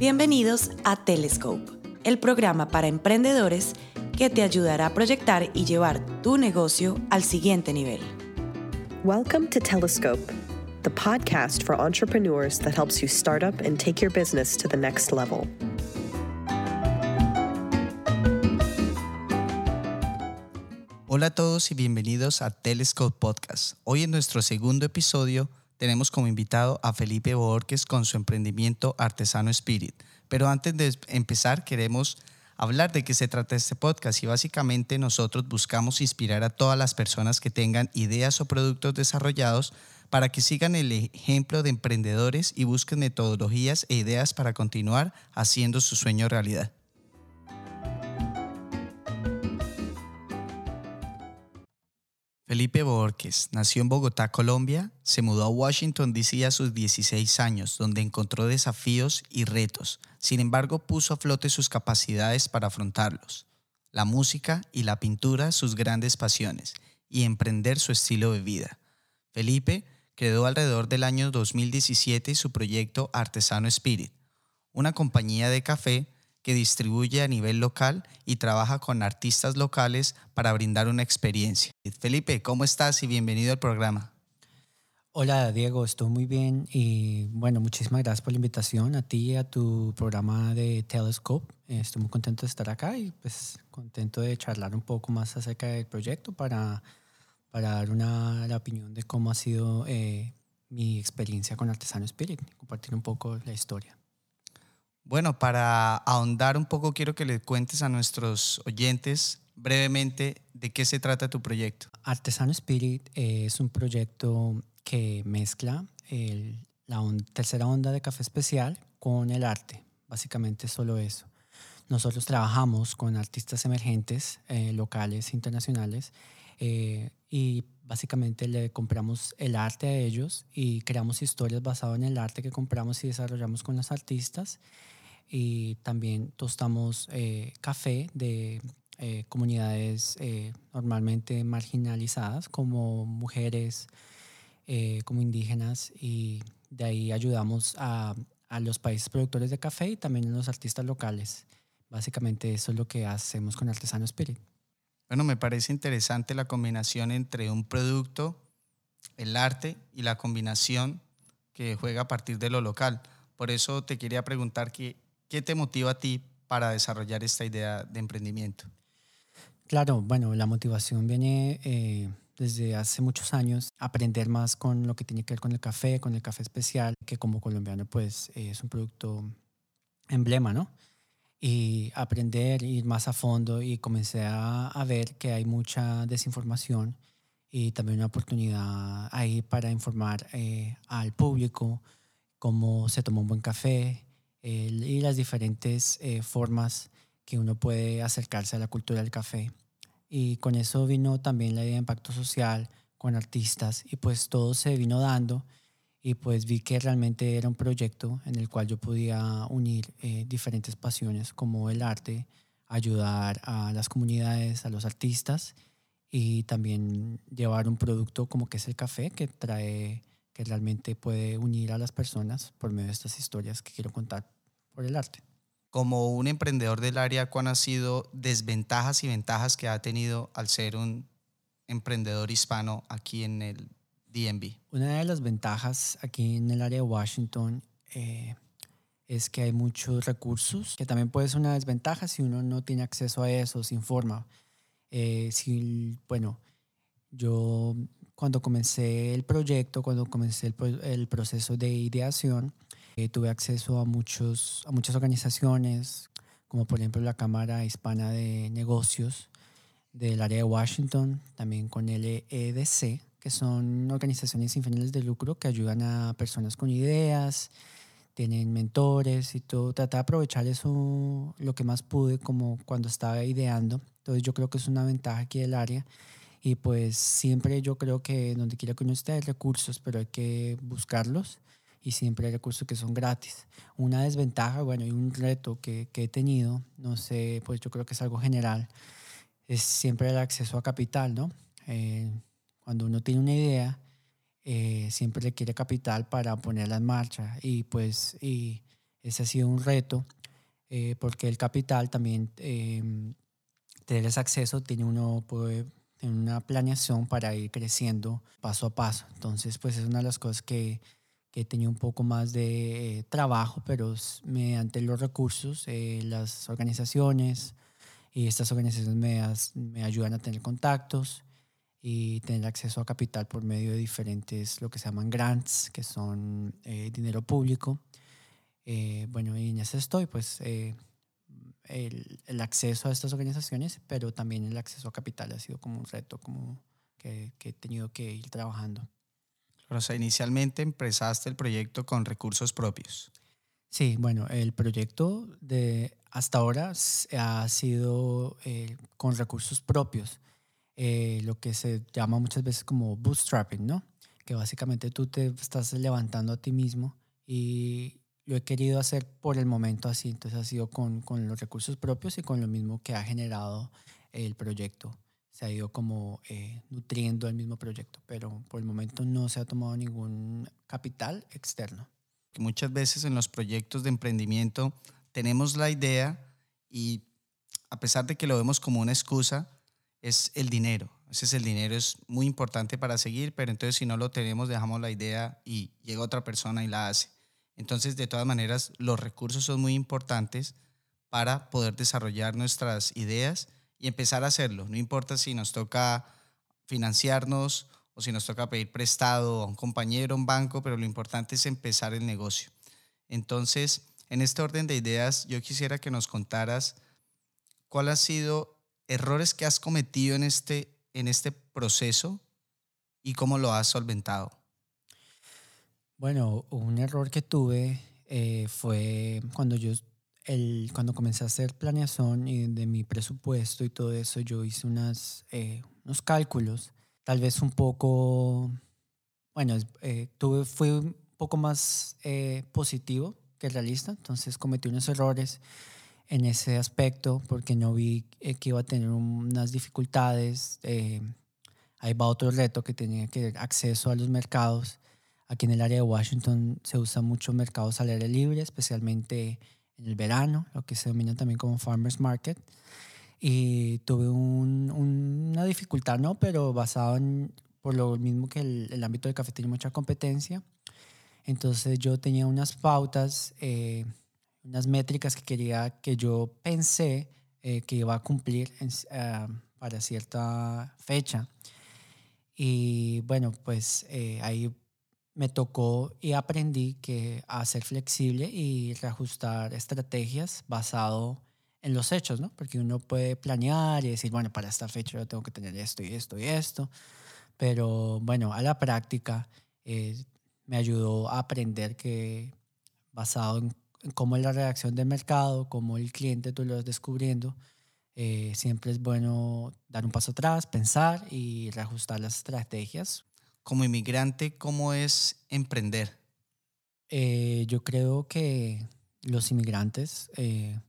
Bienvenidos a Telescope, el programa para emprendedores que te ayudará a proyectar y llevar tu negocio al siguiente nivel. Welcome to Telescope, the podcast for entrepreneurs that helps you start up and take your business to the next level. Hola a todos y bienvenidos a Telescope Podcast. Hoy en nuestro segundo episodio tenemos como invitado a Felipe Borges con su emprendimiento Artesano Spirit. Pero antes de empezar queremos hablar de qué se trata este podcast y básicamente nosotros buscamos inspirar a todas las personas que tengan ideas o productos desarrollados para que sigan el ejemplo de emprendedores y busquen metodologías e ideas para continuar haciendo su sueño realidad. Felipe Borges nació en Bogotá, Colombia, se mudó a Washington, D.C. a sus 16 años, donde encontró desafíos y retos. Sin embargo, puso a flote sus capacidades para afrontarlos. La música y la pintura sus grandes pasiones, y emprender su estilo de vida. Felipe creó alrededor del año 2017 su proyecto Artesano Spirit, una compañía de café que distribuye a nivel local y trabaja con artistas locales para brindar una experiencia. Felipe, ¿cómo estás y bienvenido al programa? Hola Diego, estoy muy bien y bueno, muchísimas gracias por la invitación a ti y a tu programa de Telescope. Estoy muy contento de estar acá y pues contento de charlar un poco más acerca del proyecto para, para dar una la opinión de cómo ha sido eh, mi experiencia con Artesano Spirit, compartir un poco la historia. Bueno, para ahondar un poco, quiero que le cuentes a nuestros oyentes brevemente de qué se trata tu proyecto. Artesano Spirit es un proyecto que mezcla la tercera onda de café especial con el arte, básicamente solo eso. Nosotros trabajamos con artistas emergentes, eh, locales, internacionales, eh, y básicamente le compramos el arte a ellos y creamos historias basadas en el arte que compramos y desarrollamos con los artistas y también tostamos eh, café de eh, comunidades eh, normalmente marginalizadas como mujeres, como indígenas y de ahí ayudamos a, a, los países productores de café y también a los artistas locales. Básicamente eso es lo que hacemos con Artesano Spirit. Bueno, me parece interesante la combinación entre un producto, el arte y la combinación que juega a partir de lo local. Por eso te quería preguntar que ¿Qué te motiva a ti para desarrollar esta idea de emprendimiento? Claro, bueno, la motivación viene eh, desde hace muchos años, aprender más con lo que tiene que ver con el café, con el café especial, que como colombiano pues es un producto emblema, ¿no? Y aprender, ir más a fondo y comencé a, ver que hay mucha desinformación y también una oportunidad ahí para informar eh, al público cómo se toma un buen café, y las diferentes eh, formas que uno puede acercarse a la cultura del café. Y con eso vino también la idea de impacto social con artistas y pues todo se vino dando y pues vi que realmente era un proyecto en el cual yo podía unir eh, diferentes pasiones como el arte, ayudar a las comunidades, a los artistas y también llevar un producto como que es el café que trae que realmente puede unir a las personas por medio de estas historias que quiero contar por el arte. Como un emprendedor del área, ¿cuáles han sido desventajas y ventajas que ha tenido al ser un emprendedor hispano aquí en el DMV? Una de las ventajas aquí en el área de Washington eh, es que hay muchos recursos, que también puede ser una desventaja si uno no tiene acceso a eso, se informa. Eh, si, bueno, yo cuando comencé el proyecto, cuando comencé el, proceso de ideación, eh, tuve acceso a, muchos, a muchas organizaciones, como por ejemplo la Cámara Hispana de Negocios del área de Washington, también con el EDC, que son organizaciones sin fines de lucro que ayudan a personas con ideas, tienen mentores y todo. Traté de aprovechar eso lo que más pude como cuando estaba ideando. Entonces yo creo que es una ventaja aquí del área y pues siempre yo creo que donde quiera que uno esté hay recursos, pero hay que buscarlos y siempre hay recursos que son gratis. Una desventaja, bueno, y un reto que, que he tenido, no sé, pues yo creo que es algo general, es siempre el acceso a capital, ¿no? Eh, cuando uno tiene una idea, eh, siempre le quiere capital para ponerla en marcha y pues y ese ha sido un reto eh, porque el capital también, eh, tener ese acceso, tiene uno puede tener una planeación para ir creciendo paso a paso. Entonces, pues es una de las cosas que, que tenido un poco más de eh, trabajo, pero mediante los recursos, eh, las organizaciones y estas organizaciones me, me ayudan a tener contactos y tener acceso a capital por medio de diferentes, lo que se llaman grants, que son eh, dinero público. Eh, bueno, y en eso estoy, pues eh, el, el, acceso a estas organizaciones, pero también el acceso a capital ha sido como un reto como que, que he tenido que ir trabajando. O sea, inicialmente empezaste el proyecto con recursos propios. Sí, bueno, el proyecto de hasta ahora ha sido eh, con recursos propios eh, lo que se llama muchas veces como bootstrapping, ¿no? Que básicamente tú te estás levantando a ti mismo y lo he querido hacer por el momento así, entonces ha sido con, con los recursos propios y con lo mismo que ha generado el proyecto. Se ha ido como eh, nutriendo el mismo proyecto, pero por el momento no se ha tomado ningún capital externo. Muchas veces en los proyectos de emprendimiento tenemos la idea y a pesar de que lo vemos como una excusa, es el dinero. Ese es el dinero, es muy importante para seguir, pero entonces si no lo tenemos, dejamos la idea y llega otra persona y la hace. Entonces, de todas maneras, los recursos son muy importantes para poder desarrollar nuestras ideas y empezar a hacerlo. No importa si nos toca financiarnos o si nos toca pedir prestado a un compañero, a un banco, pero lo importante es empezar el negocio. Entonces, en este orden de ideas, yo quisiera que nos contaras cuál ha sido errores que has cometido en este, en este proceso y cómo lo has solventado. Bueno, un error que tuve eh, fue cuando yo, el, cuando comencé a hacer planeación y de mi presupuesto y todo eso, yo hice unas, eh, unos cálculos, tal vez un poco, bueno, eh, tuve, fui un poco más positivo que realista, entonces cometí unos errores en ese aspecto porque no vi que iba a tener unas dificultades. Ahí va otro reto que tenía que acceso a los mercados. Aquí en el área de Washington se usa mucho mercados al aire libre, especialmente en el verano, lo que se denomina también como farmers market. Y tuve una dificultad, ¿no? Pero basado en, por lo mismo que el, el ámbito del café tiene mucha competencia. Entonces yo tenía unas pautas eh, unas métricas que quería, que yo pensé eh, que iba a cumplir ah, para cierta fecha. Y bueno, pues eh, ahí me tocó y aprendí que a ser flexible y reajustar estrategias basado en los hechos, ¿no? Porque uno puede planear y decir, bueno, para esta fecha yo tengo que tener esto y esto y esto, pero bueno, a la práctica eh, me ayudó a aprender que basado en cómo es la reacción del mercado, cómo el cliente tú lo vas descubriendo, eh, siempre es bueno dar un paso atrás, pensar y reajustar las estrategias. Como inmigrante, ¿cómo es emprender? Eh, yo creo que los inmigrantes eh,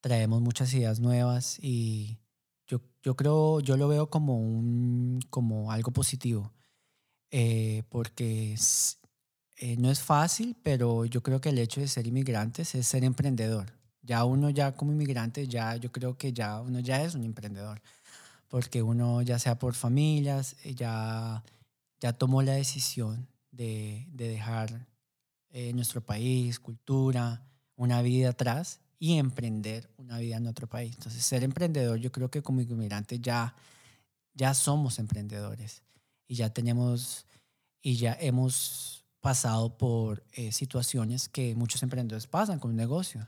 traemos muchas ideas nuevas y yo, yo creo, yo lo veo como, un, como algo positivo, porque eh, no es fácil, pero yo creo que el hecho de ser inmigrantes es ser emprendedor. Ya uno ya como inmigrante, ya yo creo que ya uno ya es un emprendedor, porque uno ya sea por familias, ya, ya tomó la decisión de, de dejar eh, nuestro país, cultura, una vida atrás y emprender una vida en otro país. Entonces, ser emprendedor, yo creo que como inmigrante ya, ya somos emprendedores y ya tenemos y ya hemos pasado por eh, situaciones que muchos emprendedores pasan con un negocio.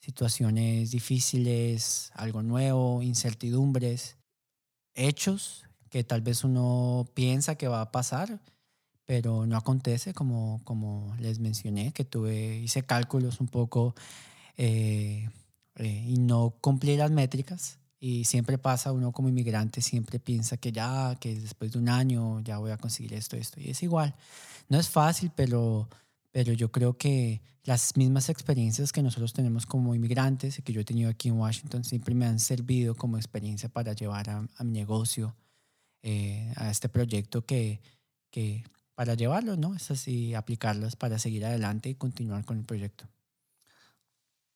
Situaciones difíciles, algo nuevo, incertidumbres, hechos tal vez uno piensa que va a pasar, pero no acontece como, como les mencioné, que tuve, hice cálculos un poco eh, eh, y no cumplí las métricas. Y siempre pasa, uno como inmigrante siempre piensa que ya, que después de un año ya voy a conseguir esto, esto. Y es igual. No es fácil, pero, pero yo creo que las mismas experiencias que nosotros tenemos como inmigrantes y que yo he tenido aquí en Washington siempre me han servido como experiencia para llevar a, mi negocio, eh, a este proyecto que, que para llevarlo, ¿no? Es así, aplicarlos para seguir adelante y continuar con el proyecto.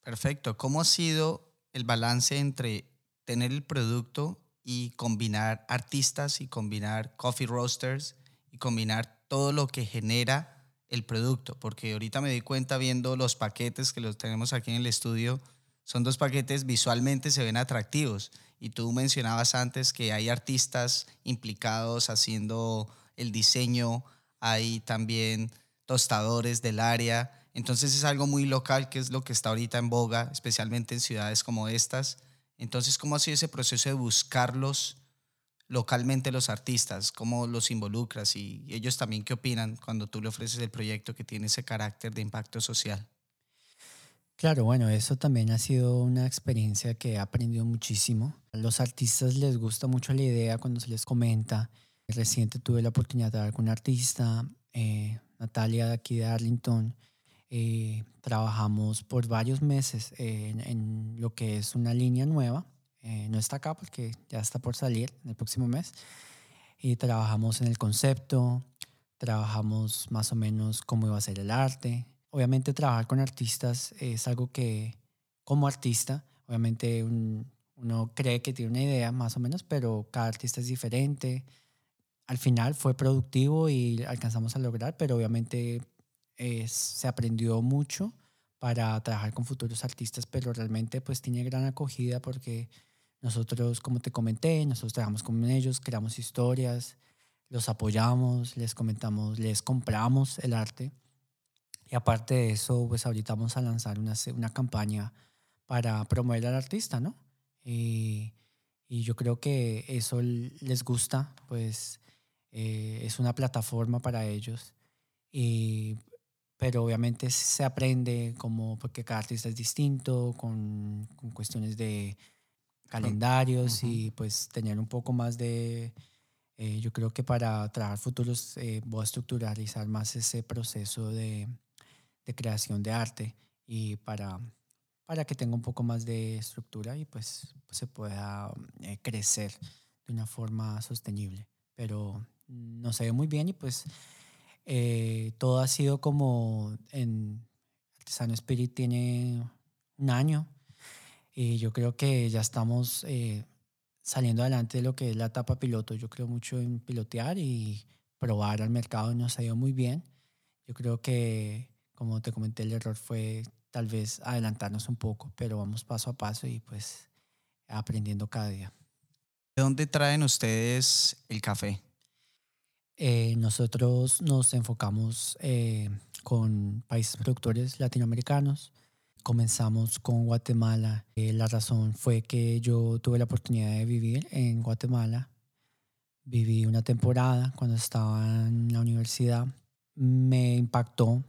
Perfecto. ¿Cómo ha sido el balance entre tener el producto y combinar artistas y combinar coffee roasters y combinar todo lo que genera el producto? Porque ahorita me di cuenta viendo los paquetes que los tenemos aquí en el estudio, son dos paquetes visualmente se ven atractivos y tú mencionabas antes que hay artistas implicados haciendo el diseño, hay también tostadores del área, entonces es algo muy local que es lo que está ahorita en boga, especialmente en ciudades como estas. Entonces, ¿cómo ha sido ese proceso de buscarlos localmente los artistas? ¿Cómo los involucras? Y ellos también, ¿qué opinan cuando tú le ofreces el proyecto que tiene ese carácter de impacto social? Claro, bueno, eso también ha sido una experiencia que he aprendido muchísimo. A los artistas les gusta mucho la idea cuando se les comenta. Reciente tuve la oportunidad de hablar con un artista, eh, Natalia de aquí de Arlington. Eh, trabajamos por varios meses en, lo que es una línea nueva. Eh, no está acá porque ya está por salir en el próximo mes. Y trabajamos en el concepto, trabajamos más o menos cómo iba a ser el arte, obviamente trabajar con artistas es algo que, como artista, obviamente uno cree que tiene una idea más o menos, pero cada artista es diferente. Al final fue productivo y alcanzamos a lograr, pero obviamente se aprendió mucho para trabajar con futuros artistas, pero realmente pues tiene gran acogida porque nosotros, como te comenté, nosotros trabajamos con ellos, creamos historias, los apoyamos, les comentamos, les compramos el arte y aparte de eso, pues ahorita vamos a lanzar una, una campaña para promover al artista, ¿no? Y, y yo creo que eso les gusta, pues eh, es una plataforma para ellos. Y, pero obviamente se aprende como porque cada artista es distinto, con, con cuestiones de calendarios y pues tener un poco más de, eh, yo creo que para trabajar futuros eh, voy a estructuralizar más ese proceso de, de creación de arte y para, para que tenga un poco más de estructura y pues, se pueda eh, crecer de una forma sostenible. Pero no se ve muy bien y pues eh, todo ha sido como en Artesano Spirit tiene un año y yo creo que ya estamos eh, saliendo adelante de lo que es la etapa piloto. Yo creo mucho en pilotear y probar al mercado nos ha ido muy bien. Yo creo que como te comenté, el error fue tal vez adelantarnos un poco, pero vamos paso a paso y pues aprendiendo cada día. ¿De dónde traen ustedes el café? Eh, nosotros nos enfocamos eh, con países productores latinoamericanos. Comenzamos con Guatemala. Eh, la razón fue que yo tuve la oportunidad de vivir en Guatemala. Viví una temporada cuando estaba en la universidad. Me impactó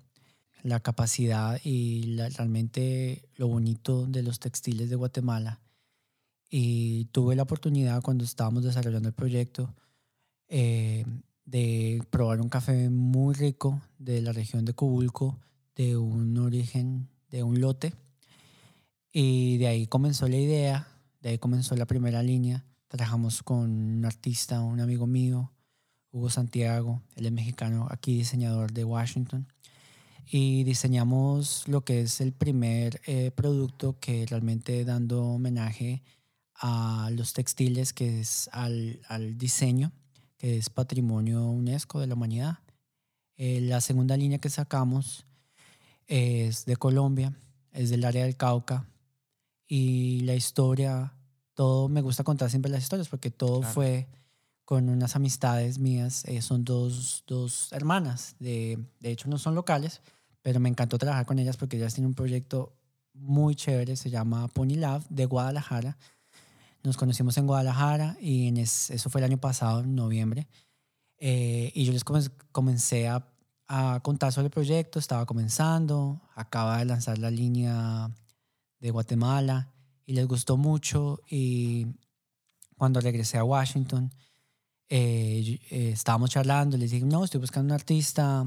la capacidad y realmente lo bonito de los textiles de Guatemala. Y tuve la oportunidad cuando estábamos desarrollando el proyecto eh, de probar un café muy rico de la región de Cubulco, de un origen, de un lote. Y de ahí comenzó la idea, de ahí comenzó la primera línea. Trabajamos con un artista, un amigo mío, Hugo Santiago, él es mexicano, aquí diseñador de Washington y diseñamos lo que es el primer eh, producto que realmente dando homenaje a los textiles, que es al, al diseño, que es patrimonio UNESCO de la humanidad. Eh, la segunda línea que sacamos es de Colombia, es del área del Cauca y la historia, todo, me gusta contar siempre las historias porque todo fue con unas amistades mías, eh, son dos, dos hermanas, de, de hecho no son locales, pero me encantó trabajar con ellas porque ellas tienen un proyecto muy chévere, se llama Pony Love de Guadalajara. Nos conocimos en Guadalajara y eso fue el año pasado, en noviembre. Eh, y yo les comencé a, a, contar sobre el proyecto, estaba comenzando, acaba de lanzar la línea de Guatemala y les gustó mucho. Y cuando regresé a Washington, eh, eh, estábamos charlando, les dije, no, estoy buscando un artista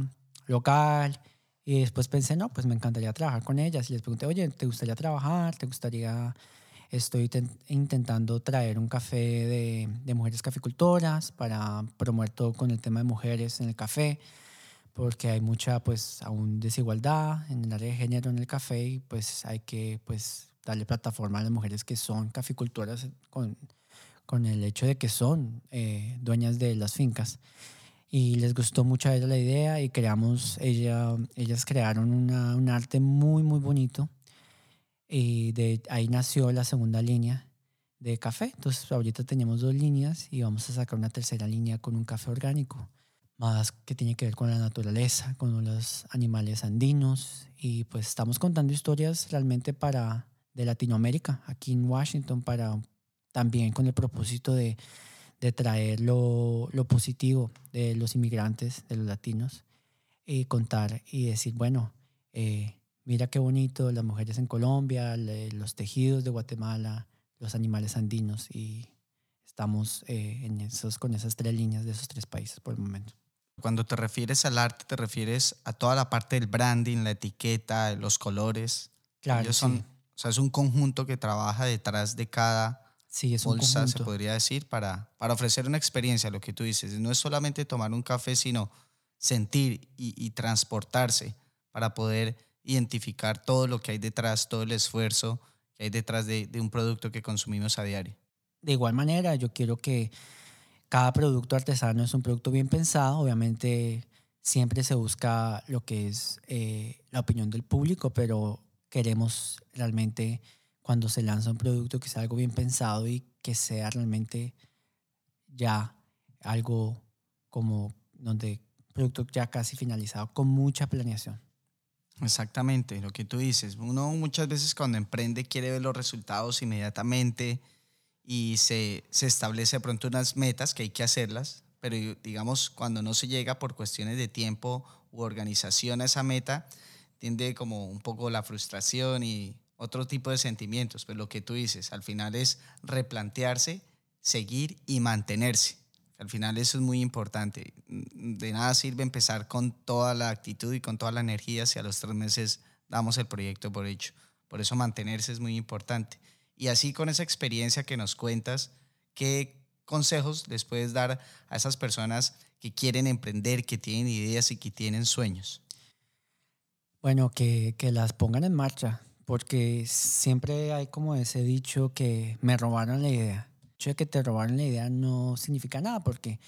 local y después pensé, no, pues me encantaría trabajar con ellas. Y les pregunté, oye, ¿te gustaría trabajar? ¿Te gustaría...? Estoy intentando traer un café de, de, mujeres caficultoras para promover todo con el tema de mujeres en el café, porque hay mucha pues aún desigualdad en el área de género en el café y pues hay que pues darle plataforma a las mujeres que son caficultoras con, con el hecho de que son eh, dueñas de las fincas. Y les gustó mucho a la idea y creamos, ella, ellas crearon una, un arte muy, muy bonito. Y de ahí nació la segunda línea de café. Entonces ahorita tenemos dos líneas y vamos a sacar una tercera línea con un café orgánico, más que tiene que ver con la naturaleza, con los animales andinos. Y pues estamos contando historias realmente para de Latinoamérica, aquí en Washington, para también con el propósito de, de traer lo, lo, positivo de los inmigrantes, de los latinos, y contar y decir, bueno, eh, mira qué bonito las mujeres en Colombia, los tejidos de Guatemala, los animales andinos, y estamos eh, en esos, con esas tres líneas de esos tres países por el momento. Cuando te refieres al arte, te refieres a toda la parte del branding, la etiqueta, los colores. Claro, son, sí. O sea, es un conjunto que trabaja detrás de cada Sí, es bolsa, un se podría decir, para, para ofrecer una experiencia, lo que tú dices. No es solamente tomar un café, sino sentir y, y transportarse para poder identificar todo lo que hay detrás, todo el esfuerzo que hay detrás de, de un producto que consumimos a diario. De igual manera, yo quiero que cada producto artesano es un producto bien pensado. Obviamente, siempre se busca lo que es eh, la opinión del público, pero queremos realmente cuando se lanza un producto que sea algo bien pensado y que sea realmente ya algo como donde producto ya casi finalizado con mucha planeación. Exactamente, lo que tú dices. Uno muchas veces cuando emprende quiere ver los resultados inmediatamente y se, se establece de pronto unas metas que hay que hacerlas, pero digamos cuando no se llega por cuestiones de tiempo u organización a esa meta, tiende como un poco la frustración y otro tipo de sentimientos. Pero lo que tú dices, al final es replantearse, seguir y mantenerse. Al final eso es muy importante. De nada sirve empezar con toda la actitud y con toda la energía si a los tres meses damos el proyecto por hecho. Por eso mantenerse es muy importante. Y así con esa experiencia que nos cuentas, ¿qué consejos les puedes dar a esas personas que quieren emprender, que tienen ideas y que tienen sueños? Bueno, que, que las pongan en marcha, porque siempre hay como ese dicho que me robaron la idea. El hecho de que te robaron la idea no significa nada, porque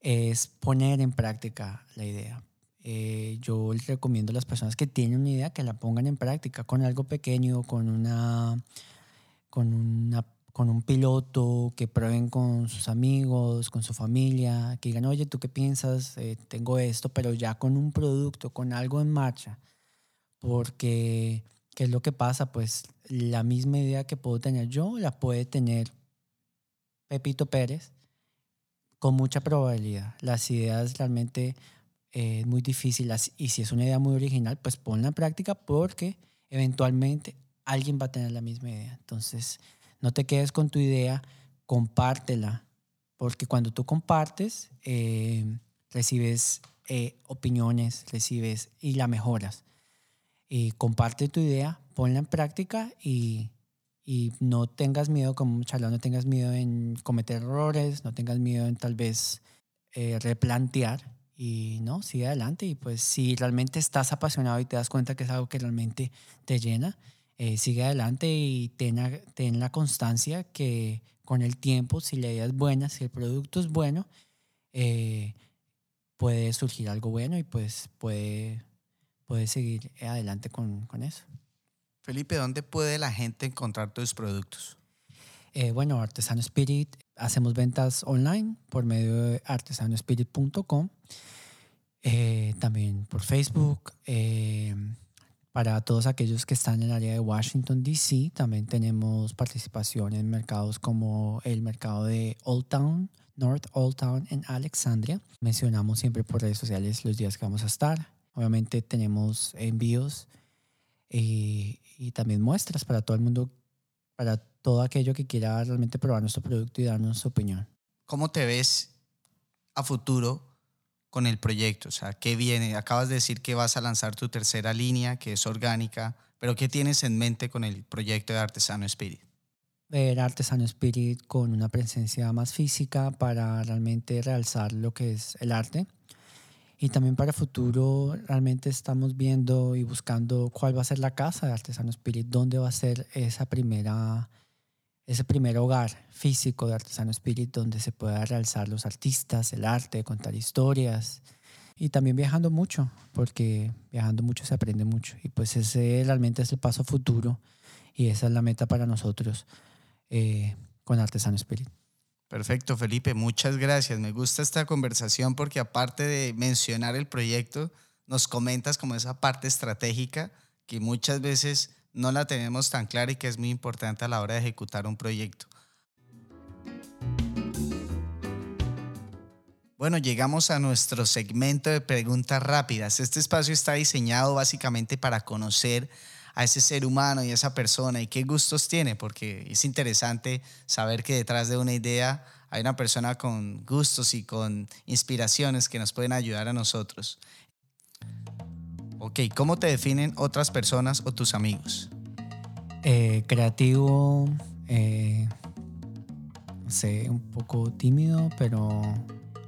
es poner en práctica la idea. Eh, yo les recomiendo a las personas que tienen una idea que la pongan en práctica con algo pequeño, con una, con una con un piloto, que prueben con sus amigos, con su familia, que digan, oye, ¿tú qué piensas? Eh, tengo esto, pero ya con un producto, con algo en marcha. Porque, ¿qué es lo que pasa? Pues la misma idea que puedo tener yo, la puede tener Pepito Pérez con mucha probabilidad. Las ideas realmente eh, es muy difícil. Y si es una idea muy original, pues ponla en práctica porque eventualmente alguien va a tener la misma idea. Entonces, no te quedes con tu idea, compártela, porque cuando tú compartes, eh, recibes eh, opiniones, recibes y la mejoras. Y comparte tu idea, ponla en práctica y, y no tengas miedo, como charla, no tengas miedo en cometer errores, no tengas miedo en tal vez eh, replantear y no, sigue adelante. Y pues si realmente estás apasionado y te das cuenta que es algo que realmente te llena, eh, sigue adelante y ten, ten, la constancia que con el tiempo, si la idea es buena, si el producto es bueno, eh, puede surgir algo bueno y pues puede, puede seguir adelante con, con, eso. Felipe, ¿dónde puede la gente encontrar tus productos? Eh, bueno, Artesano Spirit, hacemos ventas online por medio de artesanospirit.com, eh, también por Facebook para todos aquellos que están en el área de Washington, D.C., también tenemos participación en mercados como el mercado de Old Town, North Old Town en Alexandria. Mencionamos siempre por redes sociales los días que vamos a estar. Obviamente tenemos envíos y, y también muestras para todo el mundo, para todo aquello que quiera realmente probar nuestro producto y darnos su opinión. ¿Cómo te ves a futuro con el proyecto? O sea, ¿qué viene? Acabas de decir que vas a lanzar tu tercera línea, que es orgánica, pero ¿qué tienes en mente con el proyecto de Artesano Spirit? Ver Artesano Spirit con una presencia más física para realmente realzar lo que es el arte Y también para futuro realmente estamos viendo y buscando cuál va a ser la casa de Artesano Spirit, dónde va a ser esa primera, ese primer hogar físico de Artesano Spirit donde se pueda realzar los artistas, el arte, contar historias y también viajando mucho, porque viajando mucho se aprende mucho y pues ese realmente es el paso futuro y esa es la meta para nosotros eh, con Artesano Spirit. Perfecto, Felipe, muchas gracias. Me gusta esta conversación porque aparte de mencionar el proyecto, nos comentas como esa parte estratégica que muchas veces no la tenemos tan clara y que es muy importante a la hora de ejecutar un proyecto. Bueno, llegamos a nuestro segmento de preguntas rápidas. Este espacio está diseñado básicamente para conocer a ese ser humano y a esa persona y qué gustos tiene, porque es interesante saber que detrás de una idea hay una persona con gustos y con inspiraciones que nos pueden ayudar a nosotros. Ok, ¿cómo te definen otras personas o tus amigos? Eh, creativo, eh, no sé, un poco tímido, pero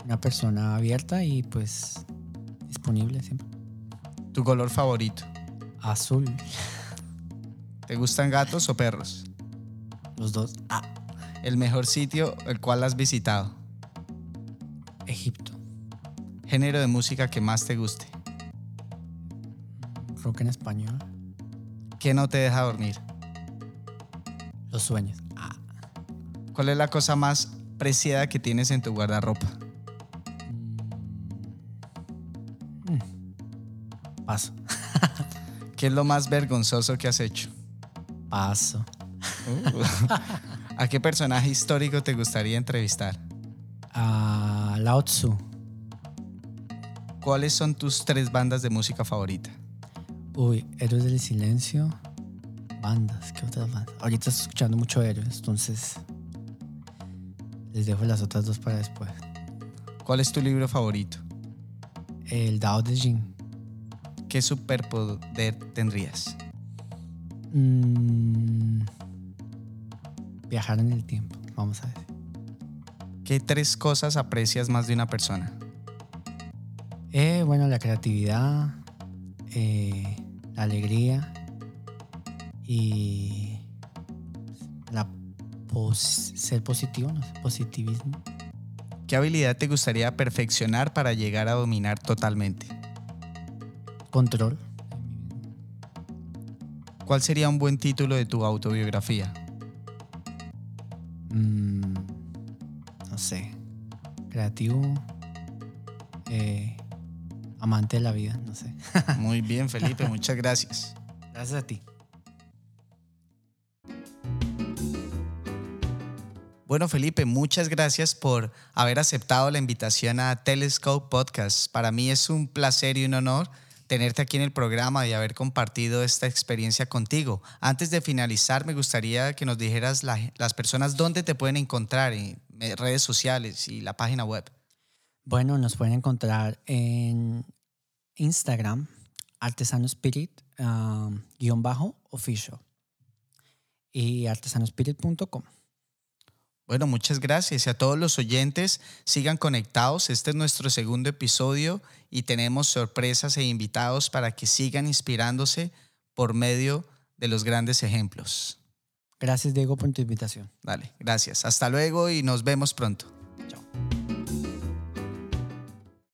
una persona abierta y pues disponible siempre. ¿Tu color favorito? Azul. ¿Te gustan gatos o perros? Los dos. Ah. ¿El mejor sitio el cual has visitado? Egipto. ¿Género de música que más te guste? Rock en español. ¿Qué no te deja dormir? Los sueños. Ah. ¿Cuál es la cosa más preciada que tienes en tu guardarropa? Mm. Mm. Paso. ¿Qué es lo más vergonzoso que has hecho? Paso. Uh. ¿A qué personaje histórico te gustaría entrevistar? A Lao Tzu. ¿Cuáles son tus tres bandas de música favorita? Uy, Héroes del Silencio. Bandas, ¿qué otras bandas? Ahorita estoy escuchando mucho Héroes, entonces les dejo las otras dos para después. ¿Cuál es tu libro favorito? El Dao de Jin. ¿Qué superpoder tendrías? Mm, viajar en el tiempo, vamos a ver. ¿Qué tres cosas aprecias más de una persona? Eh, bueno, la creatividad, eh, la alegría y la pos- ser positivo, no sé, positivismo. ¿Qué habilidad te gustaría perfeccionar para llegar a dominar totalmente? Control. ¿Cuál sería un buen título de tu autobiografía? Mm, no sé. Creativo. eh, amante de la vida, no sé. Muy bien, Felipe, muchas gracias. Gracias a ti. Bueno, Felipe, muchas gracias por haber aceptado la invitación a Telescope Podcast. Para mí es un placer y un honor tenerte aquí en el programa y haber compartido esta experiencia contigo. Antes de finalizar, me gustaría que nos dijeras la- las personas dónde te pueden encontrar en eh, redes sociales y la página web. Bueno, nos pueden encontrar en Instagram, Artesano Spirit, um, guion bajo, official. Y artesanospirit.com. Bueno, muchas gracias. Y a todos los oyentes, sigan conectados. Este es nuestro segundo episodio y tenemos sorpresas e invitados para que sigan inspirándose por medio de los grandes ejemplos. Gracias, Diego, por tu invitación. Dale, gracias. Hasta luego y nos vemos pronto.